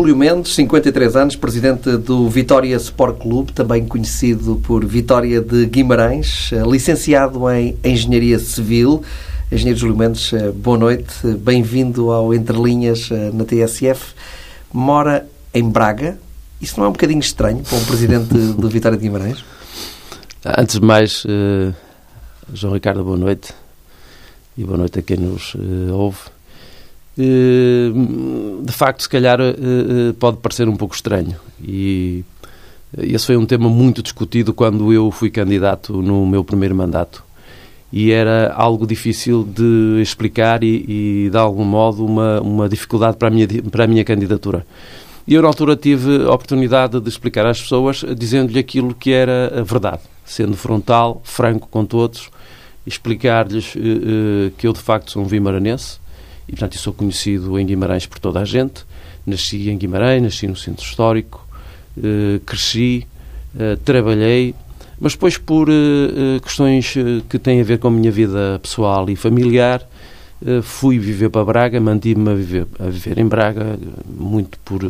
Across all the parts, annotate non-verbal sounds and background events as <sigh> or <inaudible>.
Júlio Mendes, 53 anos, presidente do Vitória Sport Clube, também conhecido por Vitória de Guimarães, eh, licenciado em Engenharia Civil. Engenheiro Júlio Mendes, eh, boa noite, bem-vindo ao Entre Linhas eh, na TSF. Mora em Braga. Isso não é um bocadinho estranho para um presidente <laughs> do Vitória de Guimarães? Antes de mais, João Ricardo, boa noite. E boa noite a quem nos ouve. Eh, de facto, se calhar eh, eh, pode parecer um pouco estranho. E esse foi um tema muito discutido quando eu fui candidato no meu primeiro mandato. E era algo difícil de explicar e, e de algum modo, uma, uma dificuldade para a, minha, para a minha candidatura. E eu, na altura, tive a oportunidade de explicar às pessoas, dizendo-lhe aquilo que era a verdade, sendo frontal, franco com todos, explicar-lhes uh, uh, que eu, de facto, sou um vimaranense, e, portanto, eu sou conhecido em Guimarães por toda a gente. Nasci em Guimarães, nasci no centro histórico, eh, cresci, eh, trabalhei, mas depois por eh, questões que têm a ver com a minha vida pessoal e familiar, fui viver para Braga, mantive-me a viver, a viver em Braga, muito por,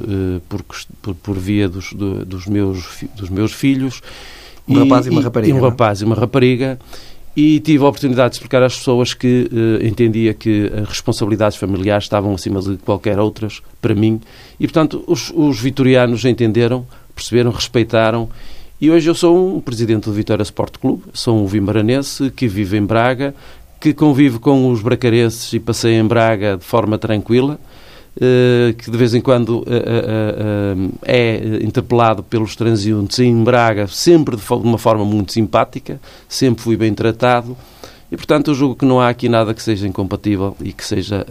por, por, por via dos, dos, meus, dos meus filhos. Um e, rapaz e uma rapariga. E um é? rapaz e uma rapariga e tive a oportunidade de explicar às pessoas que uh, entendia que as responsabilidades familiares estavam acima de qualquer outras para mim. E, portanto, os, os vitorianos entenderam, perceberam, respeitaram. E hoje eu sou um presidente do Vitória Sport Clube, sou um vimaranense que vive em Braga, que convive com os bracarenses e passei em Braga de forma tranquila, que de vez em quando eh, eh, é interpelado pelos transeuntes em Braga, sempre de uma forma muito simpática, sempre fui bem tratado. E, portanto, eu julgo que não há aqui nada que seja incompatível e que seja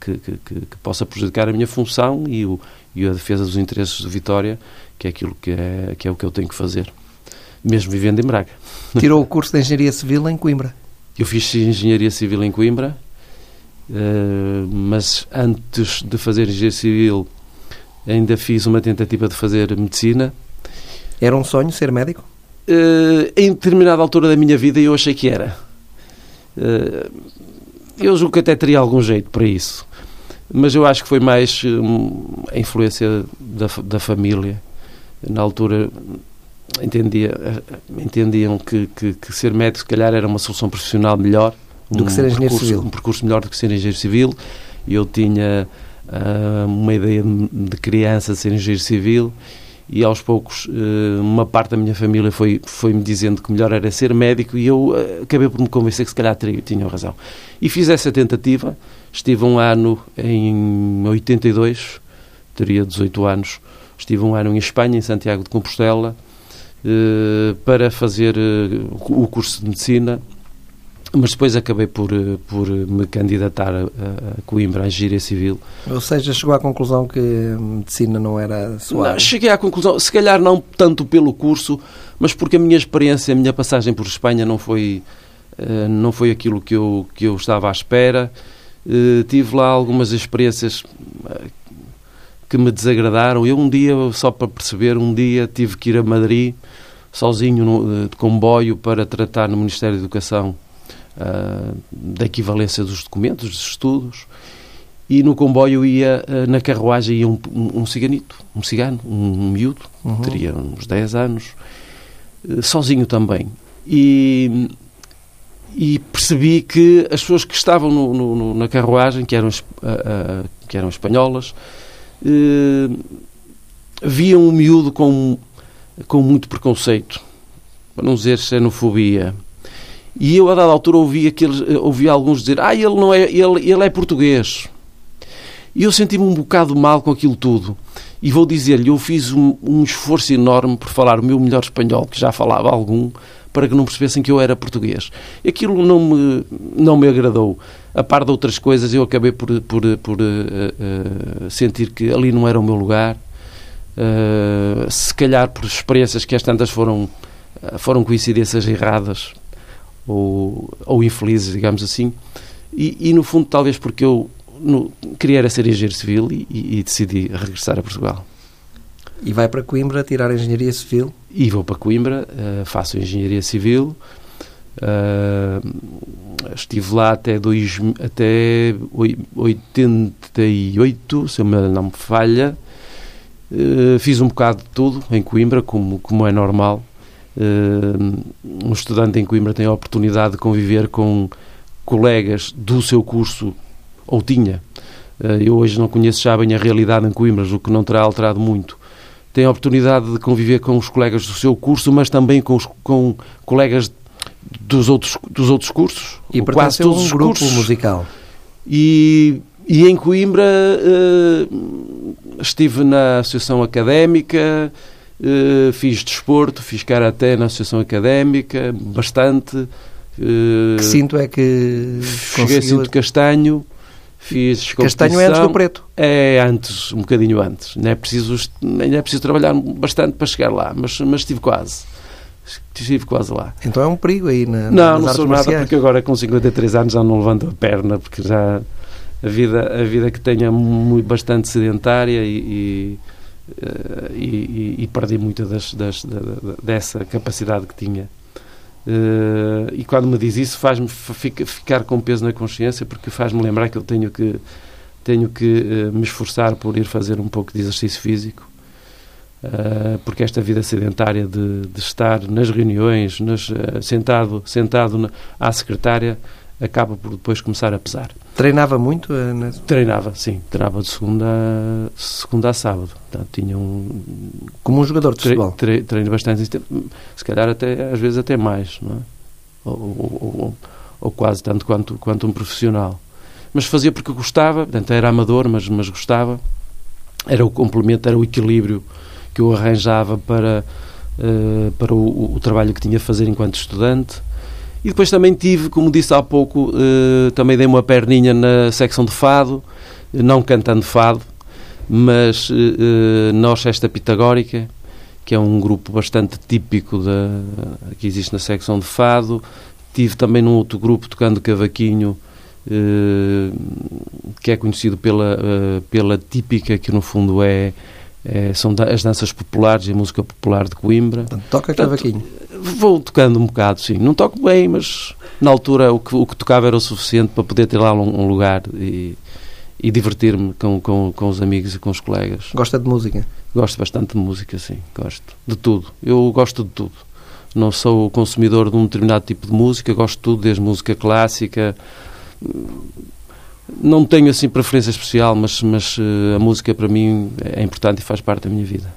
que, que, que, possa prejudicar a minha função e, o, e a defesa dos interesses de Vitória, que é aquilo que é, que é o que eu tenho que fazer, mesmo vivendo em Braga. Tirou o curso de Engenharia Civil em Coimbra? Eu fiz Engenharia Civil em Coimbra mas antes de fazer engenharia civil ainda fiz uma tentativa de fazer medicina. Era um sonho ser médico? Uh, em determinada altura da minha vida eu achei que era. Uh, eu julgo que até teria algum jeito para isso. Mas eu acho que foi mais um, a influência da, da família. Na altura entendia, entendiam que, que, que ser médico se calhar era uma solução profissional melhor do que ser engenheiro percurso, civil. Um percurso melhor do que ser engenheiro civil. Eu tinha uh, uma ideia de criança de ser engenheiro civil e aos poucos uh, uma parte da minha família foi foi-me dizendo que melhor era ser médico e eu uh, acabei por me convencer que se calhar tinham razão. E fiz essa tentativa, estive um ano em 82, teria 18 anos, estive um ano em Espanha, em Santiago de Compostela, para fazer o curso de Medicina mas depois acabei por, eh, por me candidatar a, a Coimbra, à Engenharia Civil. Ou seja, chegou à conclusão que a medicina não era sua não, Cheguei à conclusão, se calhar não tanto pelo curso, mas porque a minha experiência, a minha passagem por Espanha não foi, eh, não foi aquilo que eu, que eu estava à espera. Eh, tive lá algumas experiências que me desagradaram. Eu um dia, só para perceber, um dia tive que ir a Madrid sozinho no, de comboio para tratar no Ministério da Educação uh, da equivalência dos documentos, dos estudos, e no comboio ia, uh, na carruagem ia um, um, um, ciganito, um cigano, um, um miúdo, uhum. teria uns 10 anos, uh, sozinho também. E, e percebi que as pessoas que estavam no, no, na carruagem, que eram, que eram espanholas, viam o miúdo com, com muito preconceito, para não dizer xenofobia. E eu, a dada altura, ouvi, aqueles, eh, ouvi alguns dizer: Ah, ele, não é, ele, ele é português. E eu senti-me um bocado mal com aquilo tudo. E vou dizer-lhe: eu fiz um, um, esforço enorme por falar o meu melhor espanhol, que já falava algum, para que não percebessem que eu era português. Aquilo não me, não me agradou. A par de outras coisas, eu acabei por, por, por uh, uh, sentir que ali não era o meu lugar. Uh, se calhar por experiências que as tantas foram, foram coincidências erradas ou, ou infelizes, digamos assim. E, e, no fundo, talvez porque eu no, queria era ser engenheiro civil e, e, decidi regressar a Portugal. E vai para Coimbra tirar a engenharia civil? E vou para Coimbra, uh, faço engenharia civil. Uh, estive lá até, dois, até 88, se o meu não me falha, Uh, fiz um bocado de tudo em Coimbra, como, como é normal. Uh, um estudante em Coimbra tem a oportunidade de conviver com colegas do seu curso, ou tinha. Uh, eu hoje não conheço já bem a realidade em Coimbra, o que não terá alterado muito. Tem a oportunidade de conviver com os colegas do seu curso, mas também com, os, com colegas dos outros, dos outros cursos. E quase todos um os grupo cursos. musical. E, e em Coimbra uh, estive na Associação Académica, uh, fiz desporto, fiz karaté na Associação Académica, bastante. Uh, que cinto é que Cheguei a cinto castanho, fiz Castanho é antes do preto? É antes, um bocadinho antes. Não é preciso, ainda é preciso trabalhar bastante para chegar lá, mas, mas estive quase. Estive quase lá. Então é um perigo aí na Não, não sou nada, porque agora com 53 anos já não levanto a perna, porque já a vida, a vida que tenha muito, bastante sedentária e, e, eh, e, e perdi muito das, das, da, dessa capacidade que tinha. Uh, e quando me diz isso faz-me ficar com peso na consciência porque faz-me lembrar que eu tenho que tenho que uh, me esforçar por ir fazer um pouco de exercício físico porque esta vida sedentária de, de estar nas reuniões nas, sentado sentado na, à secretária acaba por depois começar a pesar. Treinava muito? Uh, Treinava, sim. Treinava de segunda, segunda a sábado. Portanto, tinha um... Como um jogador de futebol? Tre, treino bastante. Se calhar até, às vezes até mais, não é? Ou, ou, ou, ou, quase tanto quanto, quanto um profissional. Mas fazia porque gostava, portanto era amador, mas, mas gostava. Era o complemento, era o equilíbrio que eu arranjava para, uh, para o, o trabalho que tinha a fazer enquanto estudante e depois também tive, como disse há pouco, eh, também dei uma perninha na secção de fado, não cantando fado, mas eh, eh, na Orquestra Pitagórica, que é um grupo bastante típico da, que existe na secção de fado. Tive também num outro grupo tocando cavaquinho, que é conhecido pela, pela típica, que no fundo é é, são as danças populares e a música popular de Coimbra. Toca cavaquinho? Vou tocando um bocado, sim. Não toco bem, mas na altura o que, o que tocava era o suficiente para poder ter lá um, um lugar e, e divertir-me com, com, com os amigos e com os colegas. Gosta de música? Gosto bastante de música, sim. Gosto de tudo. Eu gosto de tudo. Não sou consumidor de um determinado tipo de música, gosto de tudo, desde música clássica não tenho assim preferência especial, mas, mas uh, a música para mim é importante e faz parte da minha vida.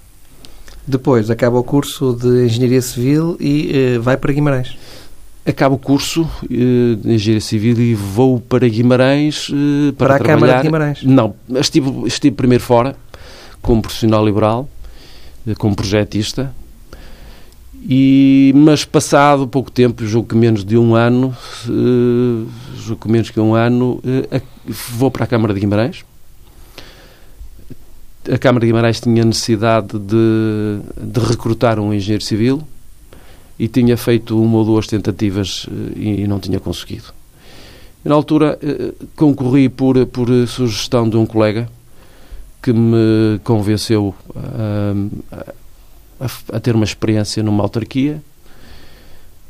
Depois acaba o curso de Engenharia Civil e uh, vai para Guimarães. Acabo o curso uh, de Engenharia Civil e vou para Guimarães para, para a trabalhar. Câmara de Guimarães? Não, estive, estive primeiro fora, como profissional liberal, como projetista, e, mas passado pouco tempo, julgo que menos de um ano, uh, julgo que menos que um ano, uh, vou para a Câmara de Guimarães. A Câmara de Guimarães tinha necessidade de, de recrutar um engenheiro civil e tinha feito uma ou duas tentativas uh, e, e, não tinha conseguido. na altura concorri por, por sugestão de um colega que me convenceu a a, a ter uma experiência numa autarquia.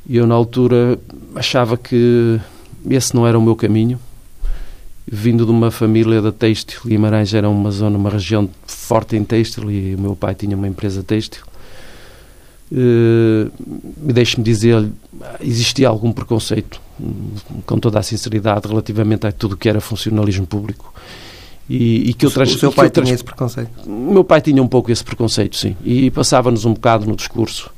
E eu, na altura, achava que esse não era o meu caminho. Vindo de uma família da têxtil, Guimarães era uma zona, uma região forte em têxtil e o meu pai tinha uma empresa têxtil. Uh, Deixe-me dizer, existia algum preconceito, com toda a sinceridade, relativamente a tudo que era funcionalismo público. E, e que eu trans, o seu pai tinha esse preconceito? Meu pai tinha um pouco esse preconceito, sim. E passava-nos um bocado no discurso.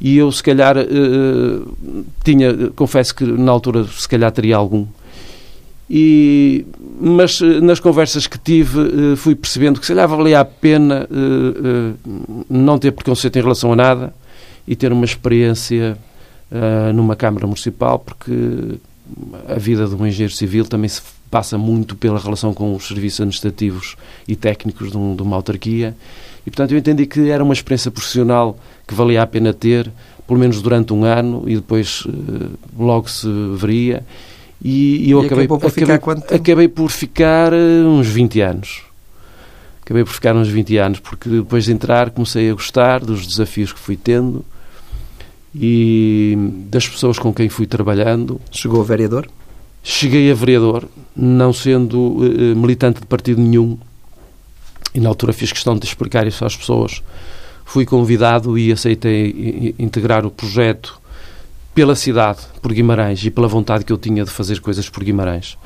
E eu, se calhar, uh, tinha, confesso que na altura, se calhar teria algum. E, mas uh, nas conversas que tive, uh, fui percebendo que se calhar valia a pena não ter preconceito em relação a nada e ter uma experiência numa Câmara Municipal, porque a vida de um engenheiro civil também se passa muito pela relação com os serviços administrativos e técnicos de, um, de uma autarquia. E, portanto, eu entendi que era uma experiência profissional que valia a pena ter, pelo menos durante um ano, e depois logo se veria. E, e eu e acabei, por acabei, acabei, por ficar uh, uns 20 anos. Acabei por ficar uns 20 anos, porque depois de entrar comecei a gostar dos desafios que fui tendo e das pessoas com quem fui trabalhando. Chegou a vereador? Cheguei a vereador, não sendo uh, militante de partido nenhum, e na altura fiz questão de explicar isso às pessoas. Fui convidado e aceitei integrar o projeto pela cidade, por Guimarães, e pela vontade que eu tinha de fazer coisas por Guimarães,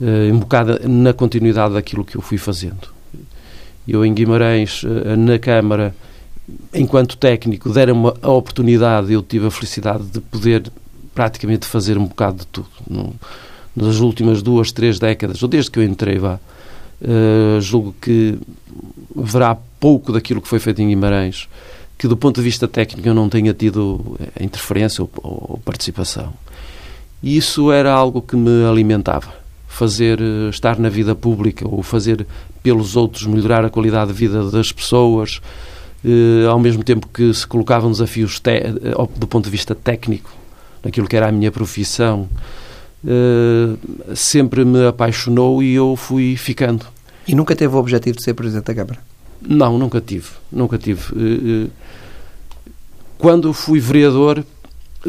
uh, embocada na continuidade daquilo que eu fui fazendo. Eu em Guimarães, uh, na Câmara, enquanto técnico, deram-me a oportunidade, eu tive a felicidade de poder praticamente fazer um bocado de tudo. Nas últimas duas, três décadas, ou desde que eu entrei, vá, uh, julgo que haverá pouco daquilo que foi feito em Guimarães que do ponto de vista técnico eu não tenha tido eh, interferência ou, ou participação. E isso era algo que me alimentava. Fazer, eh, estar na vida pública ou fazer pelos outros melhorar a qualidade de vida das pessoas, eh, ao mesmo tempo que se colocavam desafios te, do ponto de vista técnico, naquilo que era a minha profissão, sempre me apaixonou e eu fui ficando. E nunca teve o objetivo de ser Presidente da Câmara? Não, nunca tive. Nunca tive. Eh, eh, quando fui vereador,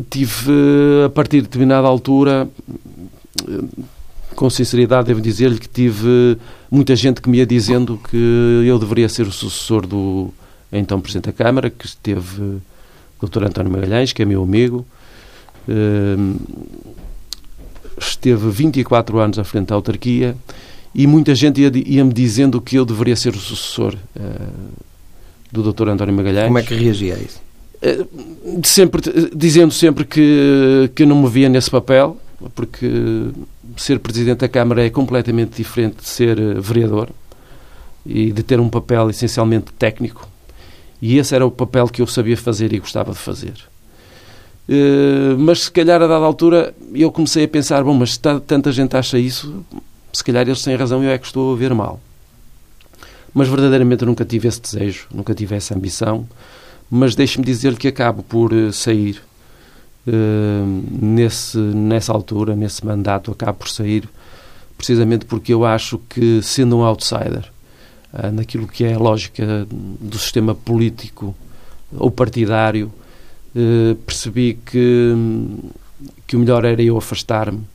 tive, a partir de determinada altura, com sinceridade, devo dizer-lhe que tive muita gente que me ia dizendo que eu deveria ser o sucessor do então Presidente da Câmara, que esteve o Dr. António Magalhães, que é meu amigo. Esteve 24 anos à frente da autarquia e muita gente ia-me ia dizendo que eu deveria ser o sucessor uh, do Dr. António Magalhães. Como é que reagia a isso? Uh, sempre, dizendo sempre que, que não me via nesse papel, porque ser Presidente da Câmara é completamente diferente de ser eh, vereador e de ter um papel essencialmente técnico. E esse era o papel que eu sabia fazer e gostava de fazer. Mas se calhar a dada altura eu comecei a pensar, bom, mas se tanta gente acha isso, se calhar eles têm razão e eu é que estou a ver mal. Mas verdadeiramente nunca tive esse desejo, nunca tive essa ambição. Mas deixe-me dizer-lhe que acabo por uh, sair uh, nesse, nessa altura, nesse mandato, acabo por sair precisamente porque eu acho que, sendo um outsider, uh, naquilo que é a lógica do sistema político ou partidário, percebi que, que o melhor era eu afastar-me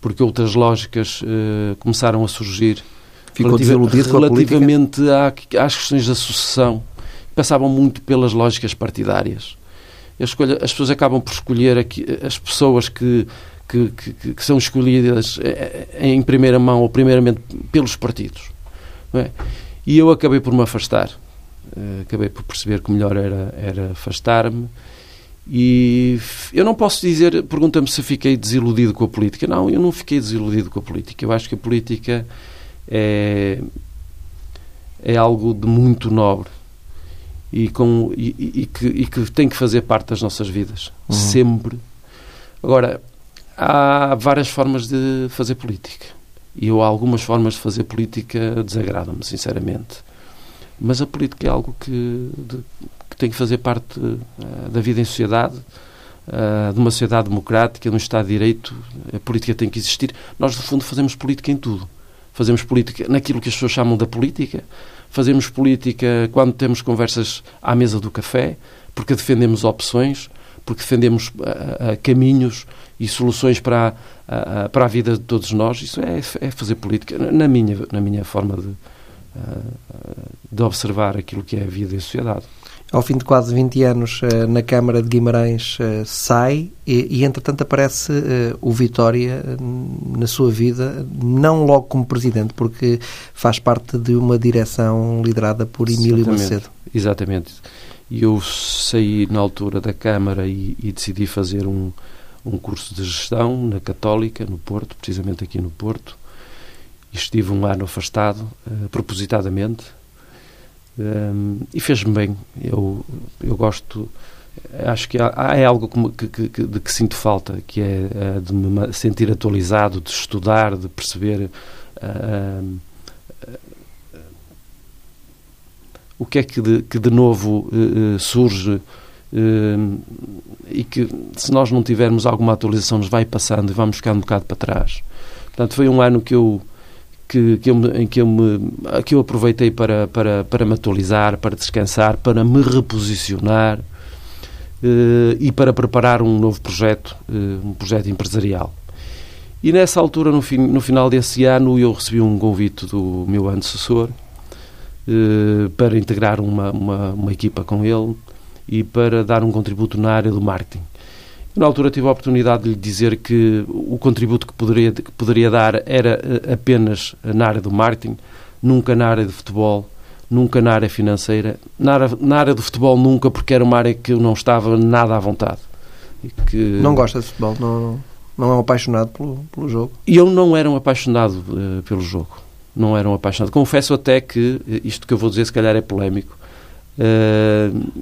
porque outras lógicas uh, começaram a surgir. Ficou desiludido Relativamente à, às questões da sucessão. Passavam muito pelas lógicas partidárias. Escolha, as pessoas acabam por escolher aqui, as pessoas que, que, que, que, são escolhidas eh, eh, em primeira mão ou primeiramente pelos partidos. É? E eu acabei por me afastar. Acabei por perceber que melhor era, era afastar-me e eu não posso dizer, pergunta-me se fiquei desiludido com a política. Não, eu não fiquei desiludido com a política. Eu acho que a política é, é algo de muito nobre e, com, e, e, que, e que tem que fazer parte das nossas vidas. Uhum. Sempre. Agora, há várias formas de fazer política. E eu, algumas formas de fazer política desagradam-me, sinceramente. Mas a política é algo que, de, tem que fazer parte uh, da vida em sociedade, uh, de uma sociedade democrática, de um Estado de Direito. A política tem que existir. Nós, no fundo, fazemos política em tudo. Fazemos política naquilo que as pessoas chamam da política. Fazemos política quando temos conversas à mesa do café, porque defendemos opções, porque defendemos uh, caminhos e soluções para a, para a vida de todos nós. Isso é, é fazer política, na minha, na minha forma de, de observar aquilo que é a vida e a sociedade ao fim de quase 20 anos eh, na Câmara de Guimarães eh, sai e, e entretanto aparece eh, o Vitória na sua vida, não logo como presidente, porque faz parte de uma direção liderada por Emílio Exatamente. Macedo. Exatamente. E eu saí na altura da Câmara e, e decidi fazer um, um curso de gestão na Católica, no Porto, precisamente aqui no Porto. E estive um ano afastado, uh, propositadamente, um, e fez-me bem. Eu, eu gosto, acho que há, há é algo que, que, que, de que sinto falta, que é uh, de me sentir atualizado, de estudar, de perceber uh, o que é que de, que de novo surge e que se nós não tivermos alguma atualização nos vai passando e vamos ficar um bocado para trás. Portanto, foi um ano que eu que, que, eu, em que eu, me, que eu aproveitei para, para, para me atualizar, para descansar, para me reposicionar uh, e para preparar um novo projeto, uh, um projeto empresarial. E nessa altura, no, fim, no final desse ano, eu recebi um convite do meu antecessor, uh, para integrar uma, uma, uma equipa com ele e para dar um contributo na área do marketing. Na altura tive a oportunidade de lhe dizer que o contributo que poderia, que poderia dar era eh, apenas na área do marketing, nunca na área de futebol, nunca na área financeira. Na área, na área do futebol nunca, porque era uma área que eu não estava nada à vontade. Que... Não gosta de futebol? Não, não é um apaixonado pelo, pelo jogo? Eu não era um apaixonado uh, pelo jogo. Não era um apaixonado. Confesso até que, eh, isto que eu vou dizer se calhar é polémico,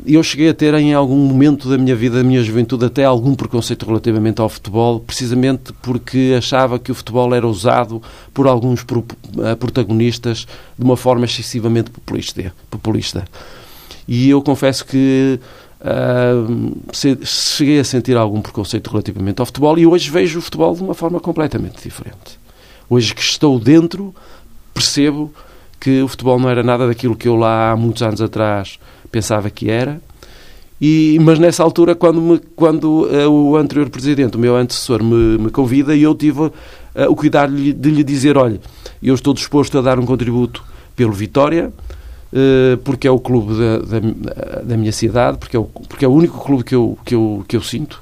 eu cheguei a ter em algum momento da minha vida, da minha juventude, até algum preconceito relativamente ao futebol, precisamente porque achava que o futebol era usado por alguns eh, protagonistas de uma forma excessivamente populista. E eu confesso que uh, cheguei a sentir algum preconceito relativamente ao futebol e hoje vejo o futebol de uma forma completamente diferente. Hoje que estou dentro, percebo que o futebol não era nada daquilo que eu lá há muitos anos atrás pensava que era. E, mas nessa altura, quando, me, quando uh, o anterior presidente, o meu antecessor, me, me convida, eu tive uh, o cuidado de, de lhe dizer: olha, eu estou disposto a dar um contributo pelo Vitória, uh, porque é o clube da, da, da, minha cidade, porque é, o, porque é o único clube que eu, que eu, que eu sinto.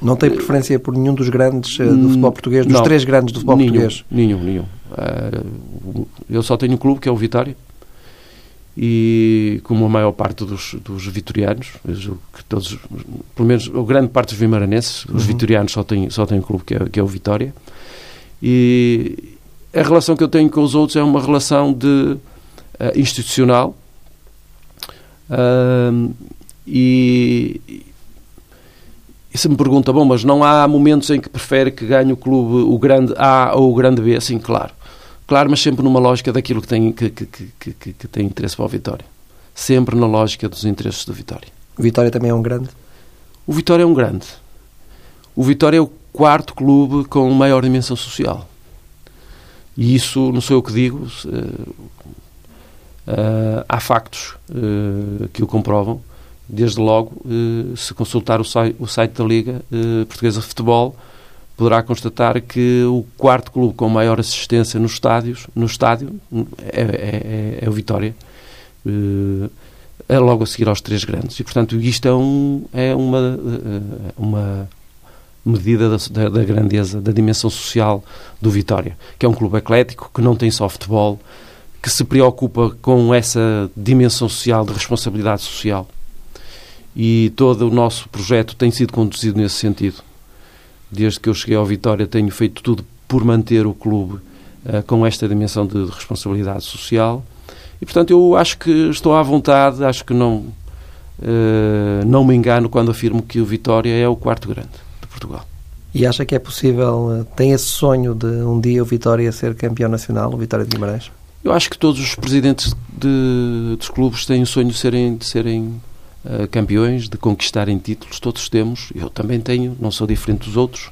Não tem preferência por nenhum dos grandes do hum, futebol português, dos não, três grandes do futebol nenhum, português? Nenhum, nenhum. Uh, eu só tenho um clube, que é o Vitória, e como a maior parte dos, dos vitorianos, que todos, pelo menos a grande parte dos vimaranenses, os uhum. vitorianos só têm, só têm um clube, que é, que é o Vitória, e a relação que eu tenho com os outros é uma relação de uh, institucional uh, e, e se me pergunta, bom, mas não há momentos em que prefere que ganhe o clube o grande A ou o grande B? Sim, claro. Claro, mas sempre numa lógica daquilo que tem, que, que, que, que, tem interesse para o Vitória. Sempre na lógica dos interesses do Vitória. O Vitória também é um grande? O Vitória é um grande. O Vitória é o quarto clube com maior dimensão social. E isso, não sei o que digo, uh, uh, há factos uh, que o comprovam desde logo, se consultar o site, o site da Liga Portuguesa de Futebol, poderá constatar que o quarto clube com maior assistência nos estádios, no estádio é, é, é, é o Vitória. Eh, é logo a seguir aos três grandes. E, portanto, isto é, um, é uma, uma medida da, da, grandeza, da dimensão social do Vitória, que é um clube eclético, que não tem só futebol, que se preocupa com essa dimensão social, de responsabilidade social e todo o nosso projeto tem sido conduzido nesse sentido. Desde que eu cheguei ao Vitória tenho feito tudo por manter o clube uh, com esta dimensão de, de, responsabilidade social e, portanto, eu acho que estou à vontade, acho que não, uh, não me engano quando afirmo que o Vitória é o quarto grande de Portugal. E acha que é possível, eh, tem esse sonho de um dia o Vitória ser campeão nacional, o Vitória de Guimarães? Eu acho que todos os presidentes de, dos clubes têm o sonho de serem, de serem uh, campeões, de conquistarem títulos, todos temos, eu também tenho, não sou diferente dos outros,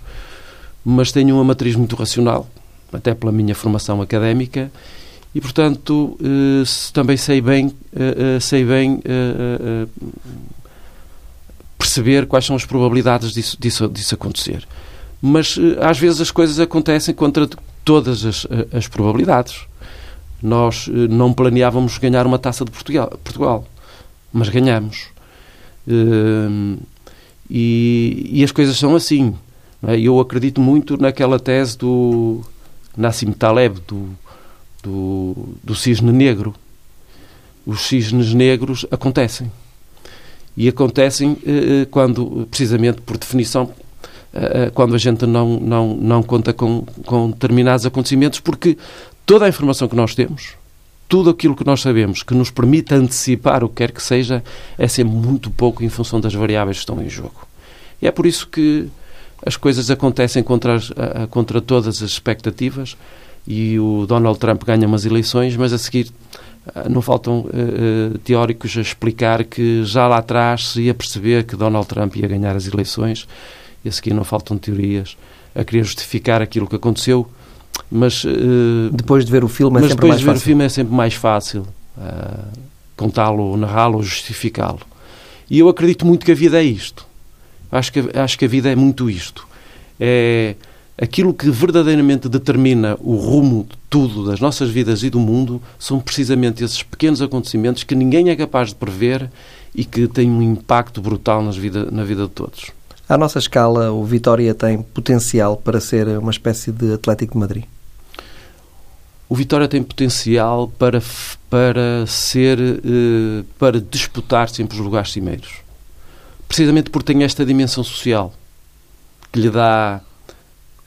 mas tenho uma matriz muito racional, até pela minha formação académica, e portanto uh, também sei bem, uh, sei bem perceber quais são as probabilidades disso, disso, disso acontecer. Mas às vezes as coisas acontecem contra todas as, as probabilidades. Nós não planeávamos ganhar uma taça de Portugal, Portugal mas ganhamos. Uh, e, e, as coisas são assim. É? Eu acredito muito naquela tese do Nassim Taleb, do, do, do cisne negro. Os cisnes negros acontecem. E acontecem uh, quando, precisamente por definição, uh, quando a gente não, não, não conta com, com determinados acontecimentos, porque toda a informação que nós temos, tudo aquilo que nós sabemos que nos permite antecipar o que quer que seja é sempre muito pouco em função das variáveis que estão em jogo. E é por isso que as coisas acontecem contra, as, contra todas as expectativas e o Donald Trump ganha umas eleições, mas a seguir não faltam uh, teóricos a explicar que já lá atrás se ia perceber que Donald Trump ia ganhar as eleições e a seguir não faltam teorias a querer justificar aquilo que aconteceu mas uh, depois de ver o filme é mas sempre depois mais de ver fácil. o filme é sempre mais fácil uh, contá-lo, narrá-lo, justificá-lo. E eu acredito muito que a vida é isto. Acho que acho que a vida é muito isto. É aquilo que verdadeiramente determina o rumo de tudo, das nossas vidas e do mundo, são precisamente esses pequenos acontecimentos que ninguém é capaz de prever e que têm um impacto brutal nas vida, na vida de todos. À nossa escala, o Vitória tem potencial para ser uma espécie de Atlético de Madrid? O Vitória tem potencial para, para ser, eh, para disputar sempre os lugares cimeiros. Precisamente porque tem esta dimensão social que lhe dá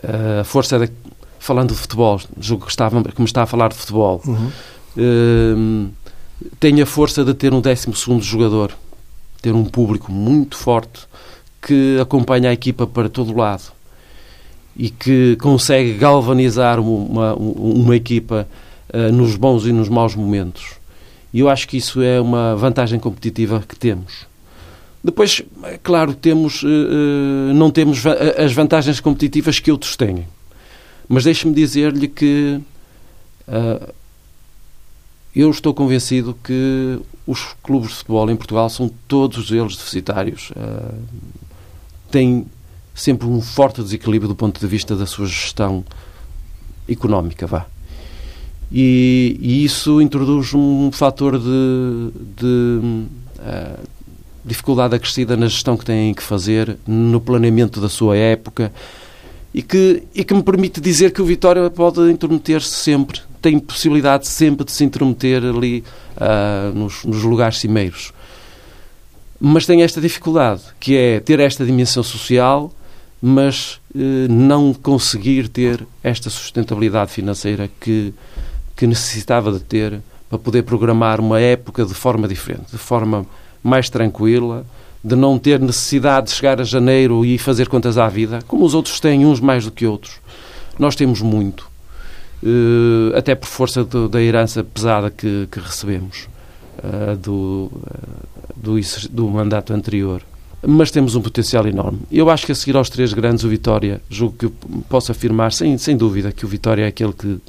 a força de, falando de futebol, julgo que, estava, que me está a falar de futebol, uhum. uh, tem a força de ter um 12 jogador, ter um público muito forte que acompanha a equipa para todo lado e que consegue galvanizar uma, uma equipa uh, nos bons e nos maus momentos. E eu acho que isso é uma vantagem competitiva que temos. Depois, é claro, temos, uh, não temos as vantagens competitivas que outros têm. Mas deixe-me dizer-lhe que uh, eu estou convencido que os clubes de futebol em Portugal são todos eles deficitários. Uh, têm sempre um forte desequilíbrio do ponto de vista da sua gestão económica, vá. E, e isso introduz um fator de, de uh, dificuldade acrescida na gestão que têm que fazer, no planeamento da sua época e que, e que me permite dizer que o Vitória pode intrometer-se sempre, tem possibilidade sempre de se intrometer ali uh, nos, nos lugares cimeiros. Mas tem esta dificuldade, que é ter esta dimensão social, mas uh, não conseguir ter esta sustentabilidade financeira que, que necessitava de ter para poder programar uma época de forma diferente, de forma mais tranquila, de não ter necessidade de chegar a janeiro e fazer contas à vida, como os outros têm, uns mais do que outros. Nós temos muito, eh, até por força da herança pesada que, que recebemos eh, do, eh, do, do mandato anterior mas temos um potencial enorme. Eu acho que a seguir aos três grandes, o Vitória, julgo que posso afirmar, sem, sem dúvida, que o Vitória é aquele que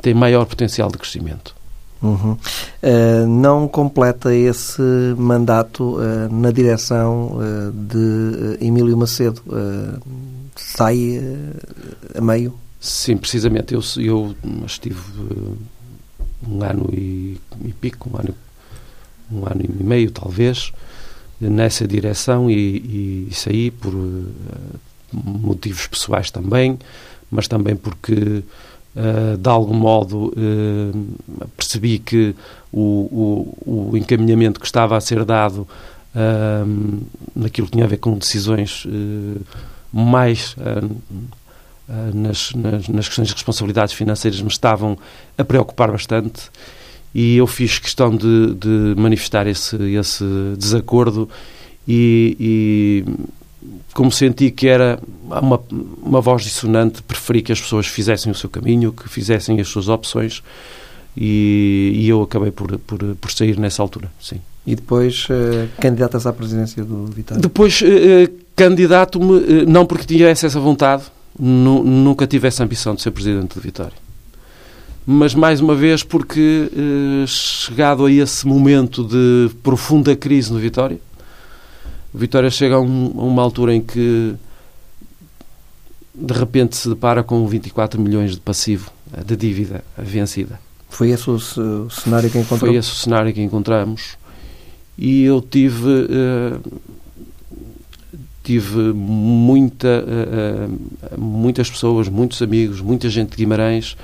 tem maior potencial de crescimento. Uhum. Uh, não completa esse mandato uh, na direção uh, de Emílio Macedo. sai a meio? Sim, precisamente. Eu, eu estive um ano e, e, pico, um ano, um ano e meio, talvez, nessa direção e, e saí por motivos pessoais também, mas também porque Uh, de algum modo uh, percebi que o, o, o, encaminhamento que estava a ser dado uh, naquilo que tinha a ver com decisões mais nas, nas, nas, questões de responsabilidades financeiras me estavam a preocupar bastante e eu fiz questão de, de manifestar esse, esse desacordo e, e como senti que era uma, uma voz dissonante, preferi que as pessoas fizessem o seu caminho, que fizessem as suas opções e, e eu acabei por, por, por sair nessa altura, sim. E depois uh, candidatas à presidência do Vitória? Depois uh, candidato-me, uh, não porque tivesse essa vontade, nu, nunca tive essa ambição de ser presidente do Vitória. Mas, mais uma vez, porque chegado a esse momento de profunda crise no Vitória, o Vitória chega a, um, a, uma altura em que de repente se depara com 24 milhões de passivo eh, de dívida vencida. Foi esse o, o cenário que encontramos? Foi esse o cenário que encontramos. E eu tive uh, tive muita, uh, muitas pessoas, muitos amigos, muita gente de Guimarães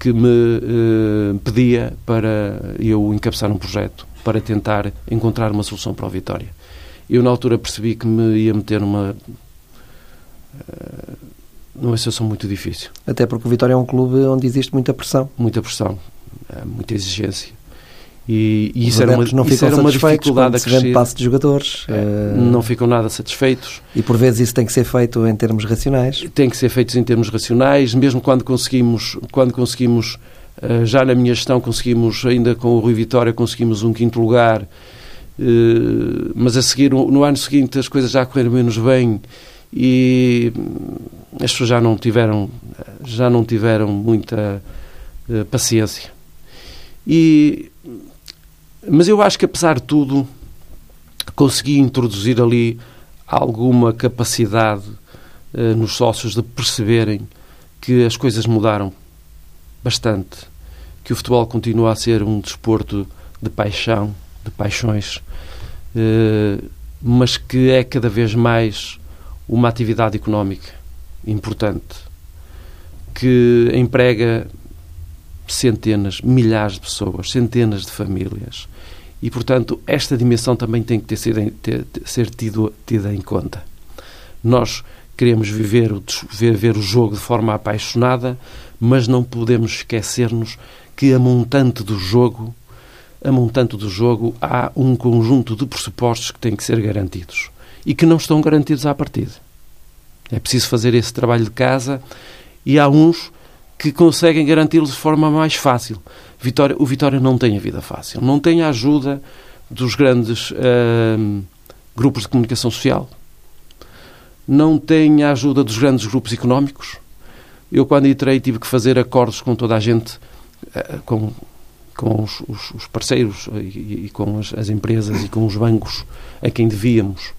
que me pedia para eu encabeçar um projeto para tentar encontrar uma solução para a Vitória. Eu, na altura, percebi que me ia meter numa. Uh, numa situação muito difícil. Até porque o Vitória é um clube onde existe muita pressão. Muita pressão, uh, muita exigência. E, e isso era uma, não isso era uma dificuldade a crescer. passe de jogadores. É, uh... Não ficam nada satisfeitos. E por vezes isso tem que ser feito em termos racionais. Tem que ser feito em termos racionais, mesmo quando conseguimos, quando conseguimos já na minha gestão conseguimos, ainda com o Rui Vitória, conseguimos um quinto lugar eh, mas a seguir, no ano seguinte, as coisas já correram menos bem e as pessoas já não tiveram, já não tiveram muita paciência. E, mas eu acho que, apesar de tudo, consegui introduzir ali alguma capacidade uh, nos sócios de perceberem que as coisas mudaram bastante, que o futebol continua a ser um desporto de paixão, de paixões, eh, mas que é cada vez mais uma atividade económica importante, que emprega centenas, milhares de pessoas, centenas de famílias. E, portanto, esta dimensão também tem que ter, ser, ter, ser tido, tida em conta. Nós queremos viver ver, ver o jogo de forma apaixonada, mas não podemos esquecer-nos que a montante do jogo, a montante do jogo, há um conjunto de pressupostos que têm que ser garantidos e que não estão garantidos à partida. É preciso fazer esse trabalho de casa e há uns que conseguem garanti-los de forma mais fácil. Vitória, o Vitória não tem a vida fácil, não tem a ajuda dos grandes uh, grupos de comunicação social, não tem a ajuda dos grandes grupos económicos. Eu, quando entrei, tive que fazer acordos com toda a gente, uh, com, com os, os, os parceiros e, e com as, as, empresas e com os bancos a quem devíamos.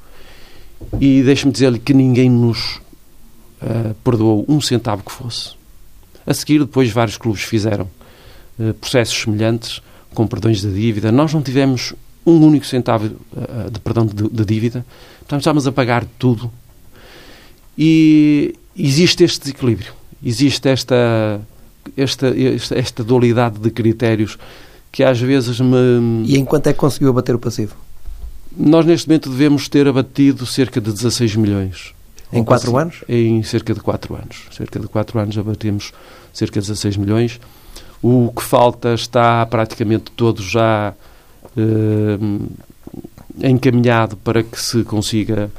E deixe-me dizer-lhe que ninguém nos uh, perdoou um centavo que fosse a seguir, depois, vários clubes fizeram processos semelhantes, com perdões de dívida. Nós não tivemos um único centavo uh, de perdão de, de, dívida, portanto, estávamos a pagar tudo. E existe este desequilíbrio, existe esta, esta, esta, esta dualidade de critérios que às vezes me. E enquanto é que conseguiu abater o passivo? Nós, neste momento, devemos ter abatido cerca de 16 milhões. Em quatro anos? Em cerca de quatro anos. Cerca de quatro anos abatemos cerca de 16 milhões. O que falta está praticamente todo já eh, encaminhado para que se consiga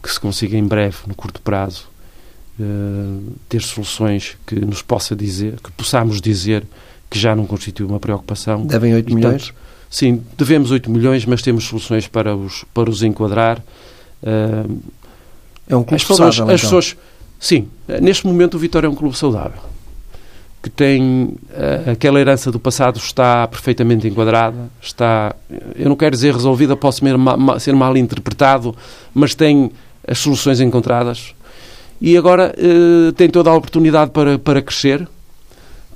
que se consiga em breve, no curto prazo, eh, ter soluções que nos possa dizer, que possamos dizer que já não constitui uma preocupação. Devem 8 milhões? sim, devemos 8 milhões, mas temos soluções para os, para os enquadrar. Uh, é um clube as pessoas, saudável, as então. pessoas, Sim, neste momento o Vitória é um clube saudável. Que tem uh, aquela herança do passado está perfeitamente enquadrada, está, eu não quero dizer resolvida, posso ser mal, interpretado, mas tem as soluções encontradas. E agora uh, tem toda a oportunidade para, para crescer,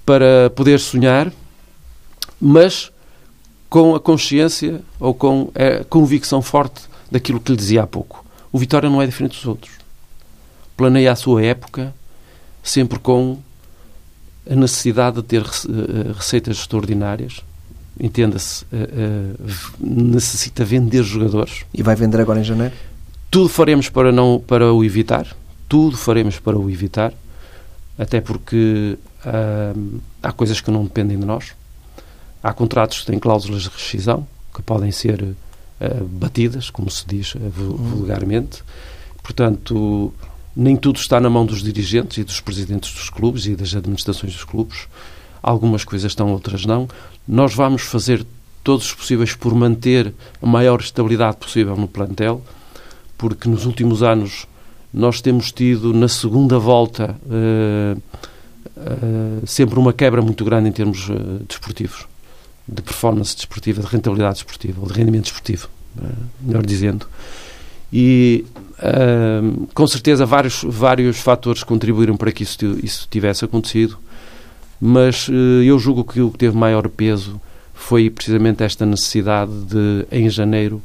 para poder sonhar, mas com a consciência ou com a convicção forte daquilo que lhe dizia há pouco o Vitória não é diferente dos outros. Planeia a sua época sempre com a necessidade de ter eh, receitas extraordinárias. Entenda-se, eh, eh, necessita vender jogadores. E vai vender agora em janeiro? Tudo faremos para, não, para o evitar. Tudo faremos para o evitar. Até porque há coisas que não dependem de nós. Há contratos que têm cláusulas de rescisão que podem ser eh, batidas, como se diz uh, vulgarmente. Portanto, nem tudo está na mão dos dirigentes e dos presidentes dos clubes e das administrações dos clubes. Algumas coisas estão, outras não. Nós vamos fazer todos os possíveis por manter a maior estabilidade possível no plantel, porque nos últimos anos nós temos tido, na segunda volta, uh, uh, sempre uma quebra muito grande em termos uh, desportivos de performance desportiva, de rentabilidade desportiva, ou de rendimento desportivo, eh, melhor dizendo. E com certeza vários, vários fatores contribuíram para que isso, isso tivesse acontecido, mas uh, eu julgo que o que teve maior peso foi precisamente esta necessidade de, em janeiro,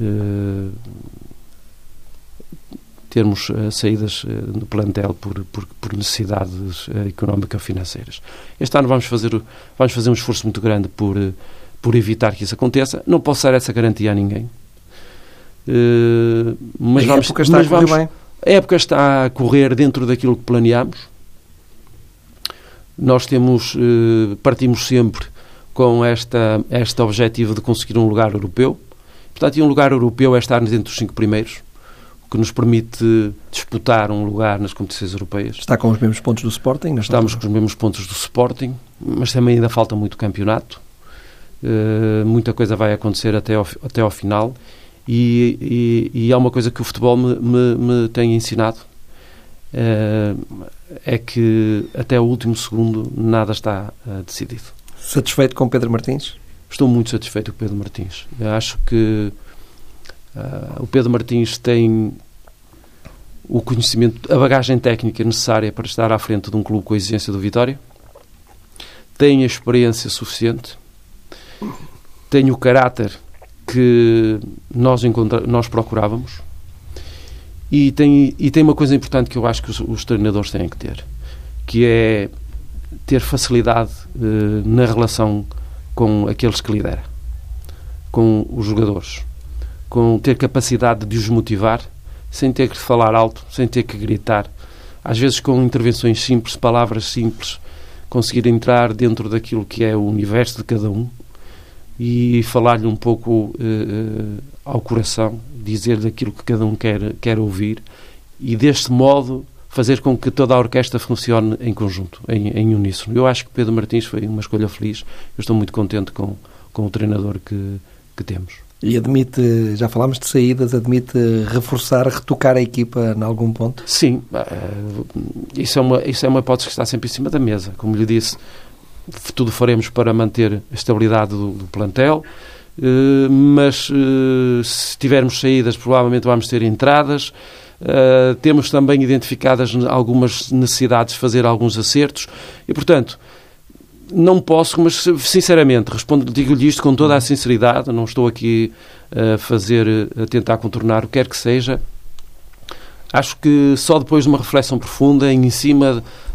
uh, termos uh, saídas no plantel por, por, por necessidades económico-financeiras. Este ano vamos fazer, vamos fazer um esforço muito grande por, por evitar que isso aconteça. Não posso dar essa garantia a ninguém. Mas a vamos, época está mas a correr bem. A época está a correr dentro daquilo que planeamos. Nós temos, partimos sempre com esta, este objetivo de conseguir um lugar europeu. Portanto, e um lugar europeu é estar dentro dos cinco primeiros que nos permite disputar um lugar nas competições europeias. Está com os mesmos pontos do Sporting? Estamos com os mesmos pontos do Sporting, mas também ainda falta muito campeonato. Uh, muita coisa vai acontecer até ao, até ao final e, e, e há uma coisa que o futebol me, me, me tem ensinado uh, é que até o último segundo nada está uh, decidido. Satisfeito com Pedro Martins? Estou muito satisfeito com Pedro Martins. Eu acho que Uh, o Pedro Martins tem o conhecimento, a bagagem técnica necessária para estar à frente de um clube com a exigência do Vitória, tem a experiência suficiente, tem o caráter que nós, nós procurávamos. E tem, e tem uma coisa importante que eu acho que os, os treinadores têm que ter, que é ter facilidade uh, na relação com aqueles que lidera, com os jogadores, com ter capacidade de os motivar sem ter que falar alto, sem ter que gritar, às vezes com intervenções simples, palavras simples, conseguir entrar dentro daquilo que é o universo de cada um e falar-lhe um pouco uh, ao coração, dizer daquilo que cada um quer, quer ouvir e deste modo fazer com que toda a orquestra funcione em conjunto, em, em uníssono. Eu acho que Pedro Martins foi uma escolha feliz. Eu estou muito contente com, com o treinador que, que temos. E admite, já falámos de saídas, admite reforçar, retocar a equipa em algum ponto? Sim, isso é uma, isso é uma hipótese que está sempre em cima da mesa. Como lhe disse, tudo faremos para manter a estabilidade do, do plantel, eh, mas eh, se tivermos saídas, provavelmente vamos ter entradas. Uh, temos também identificadas algumas necessidades de fazer alguns acertos e, portanto, não posso, mas sinceramente, respondo, digo-lhe isto com toda a sinceridade, não estou aqui a fazer, a tentar contornar o que quer que seja. Acho que só depois de uma reflexão profunda, em cima, eh,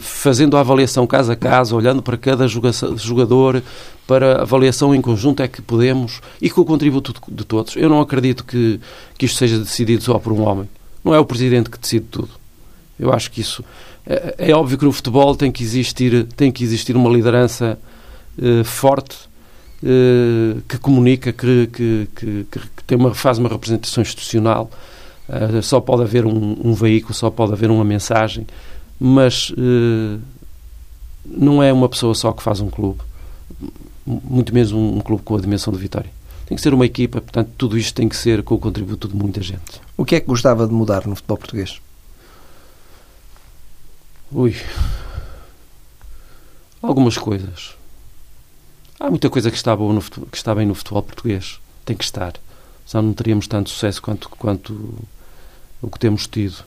fazendo a avaliação caso a caso, olhando para cada jogador, para avaliação em conjunto, é que podemos, e com o contributo de todos. Eu não acredito que, que isto seja decidido só por um homem. Não é o Presidente que decide tudo. Eu acho que isso é, é óbvio que no futebol tem que existir, tem que existir uma liderança uh, forte uh, que comunica, que, que, que, que, tem uma, faz uma representação institucional. Uh, só pode haver um, um, veículo, só pode haver uma mensagem, mas não é uma pessoa só que faz um clube, muito menos um, um clube com a dimensão de vitória tem que ser uma equipa, portanto, tudo isto tem que ser com o contributo de muita gente. O que é que gostava de mudar no futebol português? Ui. Algumas coisas. Há muita coisa que está, boa no que está bem no futebol português. Tem que estar. Senão não teríamos tanto sucesso quanto, quanto o que temos tido.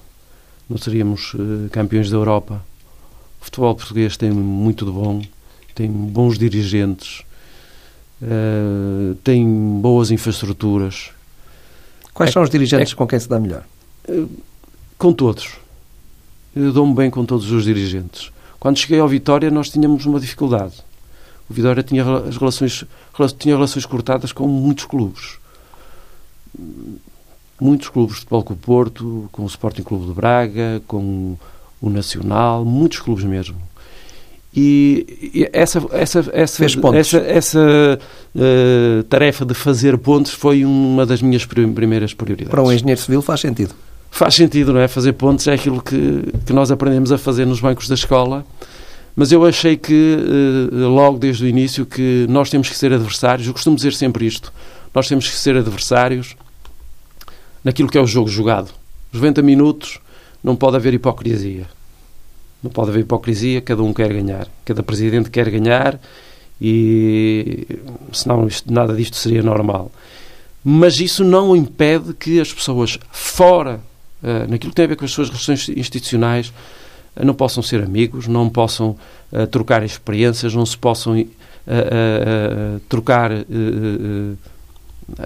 Não seríamos uh, campeões da Europa. O futebol português tem muito de bom, tem bons dirigentes, uh, tem boas infraestruturas. Quais é, são os dirigentes é, com quem se dá melhor? Uh, com todos eu dou-me bem com todos os dirigentes. Quando cheguei ao Vitória, nós tínhamos uma dificuldade. O Vitória tinha as relações, tinha relações cortadas com muitos clubes. Muitos clubes de futebol com o Porto, com o Sporting Clube de Braga, com o Nacional, muitos clubes mesmo. E essa, essa, essa, essa, essa uh, tarefa de fazer pontos foi uma das minhas primeiras prioridades. Para um engenheiro civil faz sentido faz sentido, não é? Fazer pontos é aquilo que, que nós aprendemos a fazer nos bancos da escola. Mas eu achei que, eh, logo desde o início, que nós temos que ser adversários. Eu costumo dizer sempre isto. Nós temos que ser adversários naquilo que é o jogo jogado. Os 90 minutos não pode haver hipocrisia. Não pode haver hipocrisia, cada um quer ganhar. Cada presidente quer ganhar e senão isto, nada disto seria normal. Mas isso não impede que as pessoas fora uh, naquilo que tem a ver com as suas relações institucionais, uh, não possam ser amigos, não possam uh, trocar experiências, não se possam trocar,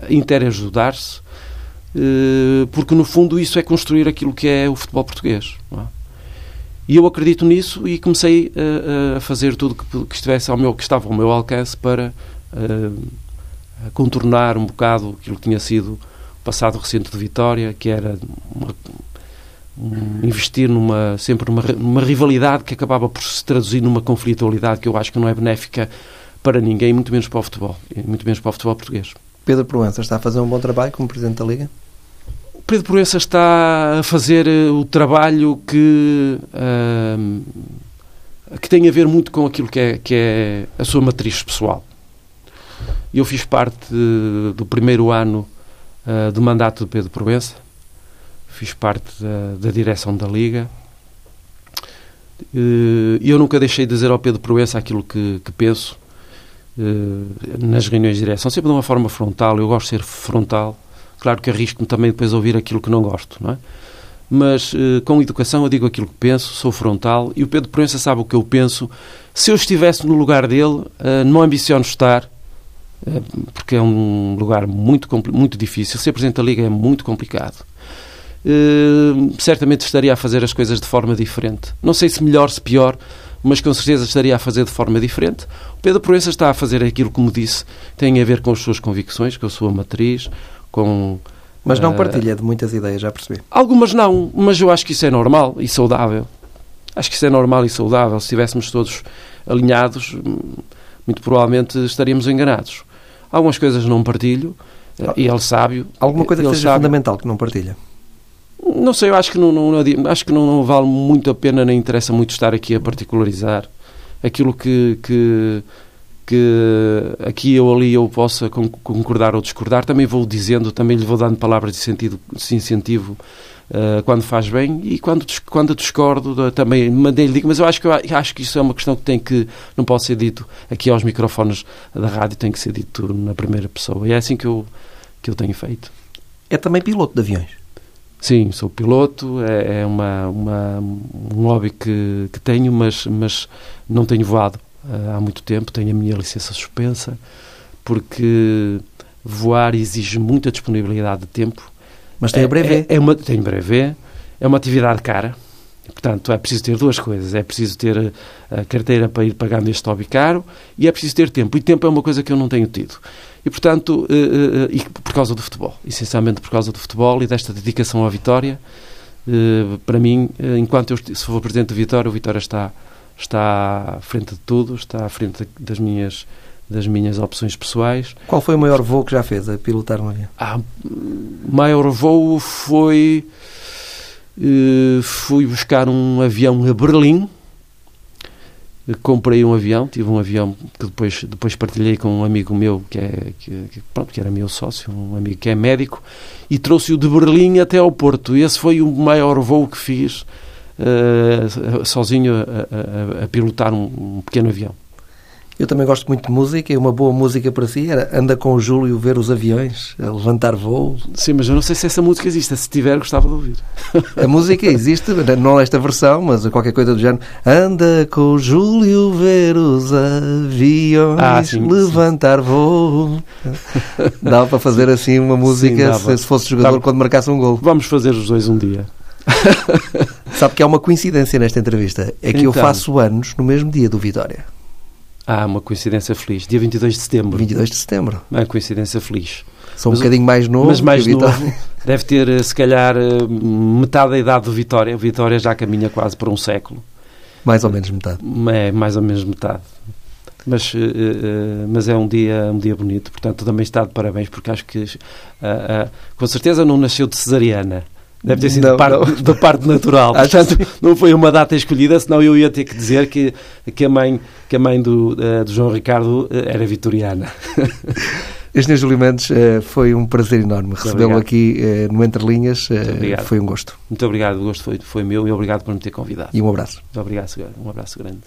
interajudar-se, porque no fundo isso é construir aquilo que é o futebol português. É? E eu acredito nisso e comecei a fazer tudo que, que, estivesse ao meu, que estava ao meu alcance para contornar um bocado aquilo que tinha sido passado recente de Vitória, que era uma, um, investir numa, sempre numa, numa rivalidade que acabava por se traduzir numa conflitualidade que eu acho que não é benéfica para ninguém, muito menos para o futebol, muito menos para o futebol português. Pedro Proença está a fazer um bom trabalho como Presidente da Liga? Pedro Proença está a fazer eh, o trabalho que, uh, que tem a ver muito com aquilo que é, que é a sua matriz pessoal. Eu fiz parte de, do primeiro ano uh, do mandato de Pedro Proença, fiz parte da, da direção da Liga. E uh, eu nunca deixei de dizer ao Pedro Proença aquilo que, que penso uh, nas reuniões de direção, sempre de uma forma frontal. Eu gosto de ser frontal. Claro que arrisco-me também depois a ouvir aquilo que não gosto, não é? mas uh, com educação eu digo aquilo que penso, sou frontal e o Pedro Proença sabe o que eu penso. Se eu estivesse no lugar dele, uh, não ambiciono estar, uh, porque é um lugar muito, muito difícil. Ser Presidente da Liga é muito complicado. certamente estaria a fazer as coisas de forma diferente. Não sei se melhor, se pior, mas com certeza estaria a fazer de forma diferente. O Pedro Proença está a fazer aquilo, como disse, tem a ver com as suas convicções, com a sua matriz, com mas não eh, partilha de muitas ideias, já percebi. Algumas não, mas eu acho que isso é normal e saudável. Acho que isso é normal e saudável. Se estivéssemos todos alinhados, muito provavelmente estaríamos enganados. Algumas coisas não partilho eh, e ele sabe. Alguma coisa que seja sabe. fundamental que não partilha? Não sei, eu acho que não, não acho que não, não, vale muito a pena, nem interessa muito estar aqui a particularizar aquilo que, que que aqui ou ali eu possa concordar ou discordar, também vou dizendo, também lhe vou dando palavras de, sentido, de incentivo uh, quando faz bem e quando, quando discordo também mandei-lhe digo, mas eu acho que, eu acho que isso é uma questão que tem que, não pode ser dito aqui aos microfones da rádio, tem que ser dito na primeira pessoa e é assim que eu, que eu tenho feito. É também piloto de aviões? Sim, sou piloto, é, é uma, uma, um hobby que, que tenho, mas, mas não tenho voado há muito tempo, tenho a minha licença suspensa, porque voar exige muita disponibilidade de tempo. Mas tem a é, brevet? É, é uma, tem brevet, é uma atividade cara, portanto é preciso ter duas coisas, é preciso ter a, carteira para ir pagando este hobby caro e é preciso ter tempo, e tempo é uma coisa que eu não tenho tido. E, portanto, uh, uh, e por causa do futebol, essencialmente por causa do futebol e desta dedicação à vitória, para mim, enquanto eu se for presidente do Vitória, o Vitória está está à frente de tudo, está à frente das minhas das minhas opções pessoais. Qual foi o maior voo que já fez a pilotar um avião? Ah, maior voo foi uh, fui buscar um avião a Berlim. Comprei um avião, tive um avião que depois, depois partilhei com um amigo meu que, é, que, que, pronto, que era meu sócio, um amigo que é médico, e trouxe-o de Berlim até ao Porto. Esse foi o maior voo que fiz uh, sozinho a, a, a pilotar um, um, pequeno avião. Eu também gosto muito de música e uma boa música para si era Anda com o Júlio ver os aviões, levantar voo. Sim, mas eu não sei se essa música existe. Se tiver, gostava de ouvir. <laughs> A música existe, não esta versão, mas qualquer coisa do género. Anda com o Júlio ver os aviões, ah, sim, levantar sim. voo. Dava para fazer assim uma música sim, se, se fosse jogador quando marcasse um gol. Vamos fazer os dois um dia. <laughs> Sabe que há uma coincidência nesta entrevista. É que então. eu faço anos no mesmo dia do Vitória. Ah, uma coincidência feliz. Dia 22 de setembro. 22 de setembro. Uma coincidência feliz. Sou um bocadinho mais novo. Mas mais novo. Deve ter, eh, se calhar, eh, metade da idade do Vitória. O Vitória já caminha quase por um século. Mais ou menos metade. É, mais ou menos metade. Mas, uh, mas é um dia, um dia bonito, portanto também está de parabéns, porque acho que com certeza não nasceu de cesariana. Deve ter sido não, parte, da parte natural. <laughs> Portanto, não foi uma data escolhida, senão eu ia ter que dizer que, que, a, mãe, que a mãe do, uh, do João Ricardo uh, era vitoriana. <laughs> Engenheiro Júlio Mendes, uh, foi um prazer enorme recebê-lo aqui no Entre Linhas. foi um gosto. Muito obrigado, o gosto foi, foi meu e obrigado por me ter convidado. E um abraço. Muito obrigado, um abraço grande.